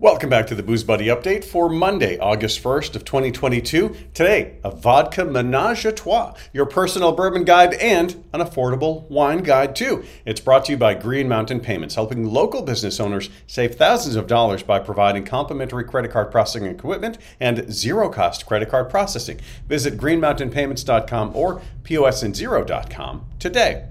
Welcome back to the Booze Buddy update for Monday, August 1st of 2022. Today, a vodka menage a trois, your personal bourbon guide and an affordable wine guide too. It's brought to you by Green Mountain Payments, helping local business owners save thousands of dollars by providing complimentary credit card processing equipment and zero-cost credit card processing. Visit greenmountainpayments.com or posandzero.com today.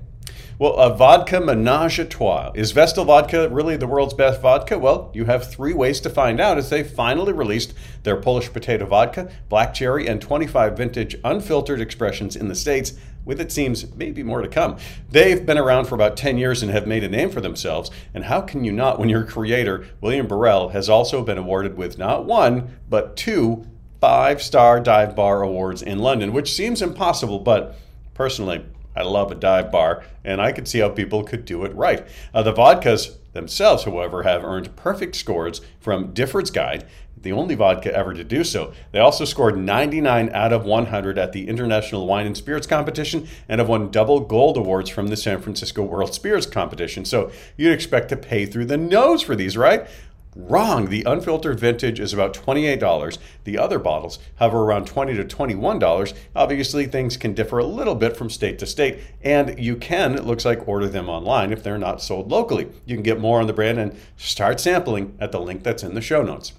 Well, a vodka menage a trois. Is Vestal vodka really the world's best vodka? Well, you have three ways to find out as they finally released their Polish potato vodka, black cherry, and 25 vintage unfiltered expressions in the States, with it seems maybe more to come. They've been around for about 10 years and have made a name for themselves, and how can you not when your creator, William Borrell, has also been awarded with not one, but two five star dive bar awards in London, which seems impossible, but personally, I love a dive bar, and I could see how people could do it right. Uh, the vodkas themselves, however, have earned perfect scores from Difford's Guide, the only vodka ever to do so. They also scored 99 out of 100 at the International Wine and Spirits Competition and have won double gold awards from the San Francisco World Spirits Competition. So you'd expect to pay through the nose for these, right? Wrong. The unfiltered vintage is about $28. The other bottles hover around $20 to $21. Obviously, things can differ a little bit from state to state, and you can, it looks like, order them online if they're not sold locally. You can get more on the brand and start sampling at the link that's in the show notes.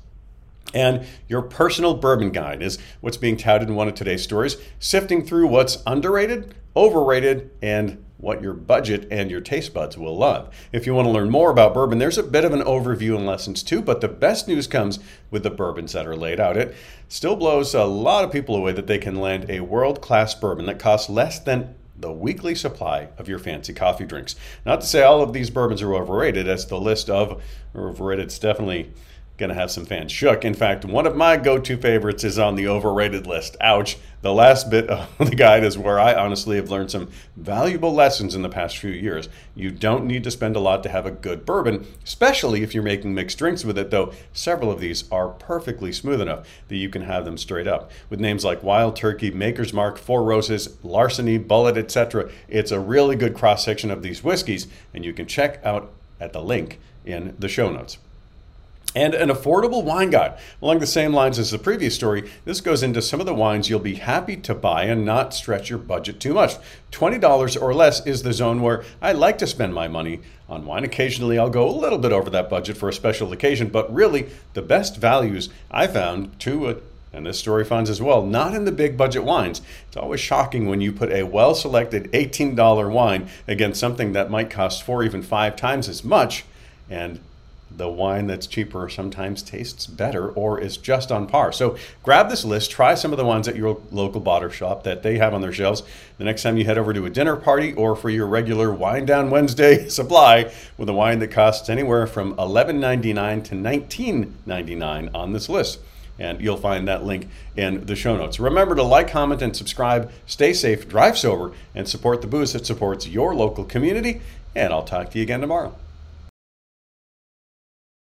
And your personal bourbon guide is what's being touted in one of today's stories, sifting through what's underrated, overrated, and what your budget and your taste buds will love. If you want to learn more about bourbon, there's a bit of an overview and lessons too, but the best news comes with the bourbons that are laid out. It still blows a lot of people away that they can land a world class bourbon that costs less than the weekly supply of your fancy coffee drinks. Not to say all of these bourbons are overrated, as the list of overrated is definitely going to have some fans shook. In fact, one of my go to favorites is on the overrated list. Ouch. The last bit of the guide is where I honestly have learned some valuable lessons in the past few years. You don't need to spend a lot to have a good bourbon, especially if you're making mixed drinks with it, though several of these are perfectly smooth enough that you can have them straight up. With names like Wild Turkey, Maker's Mark, Four Roses, Larceny, Bullet, etc., it's a really good cross section of these whiskeys, and you can check out at the link in the show notes and an affordable wine guide. Along the same lines as the previous story, this goes into some of the wines you'll be happy to buy and not stretch your budget too much. $20 or less is the zone where I like to spend my money on wine. Occasionally, I'll go a little bit over that budget for a special occasion, but really, the best values I found to it. And this story finds as well, not in the big budget wines. It's always shocking when you put a well selected $18 wine against something that might cost four, even five times as much. And the wine that's cheaper sometimes tastes better or is just on par. So grab this list, try some of the ones at your local bottle shop that they have on their shelves. The next time you head over to a dinner party or for your regular Wine Down Wednesday supply with a wine that costs anywhere from $11.99 to $19.99 on this list. And you'll find that link in the show notes. Remember to like, comment, and subscribe. Stay safe, drive sober, and support the booze that supports your local community. And I'll talk to you again tomorrow.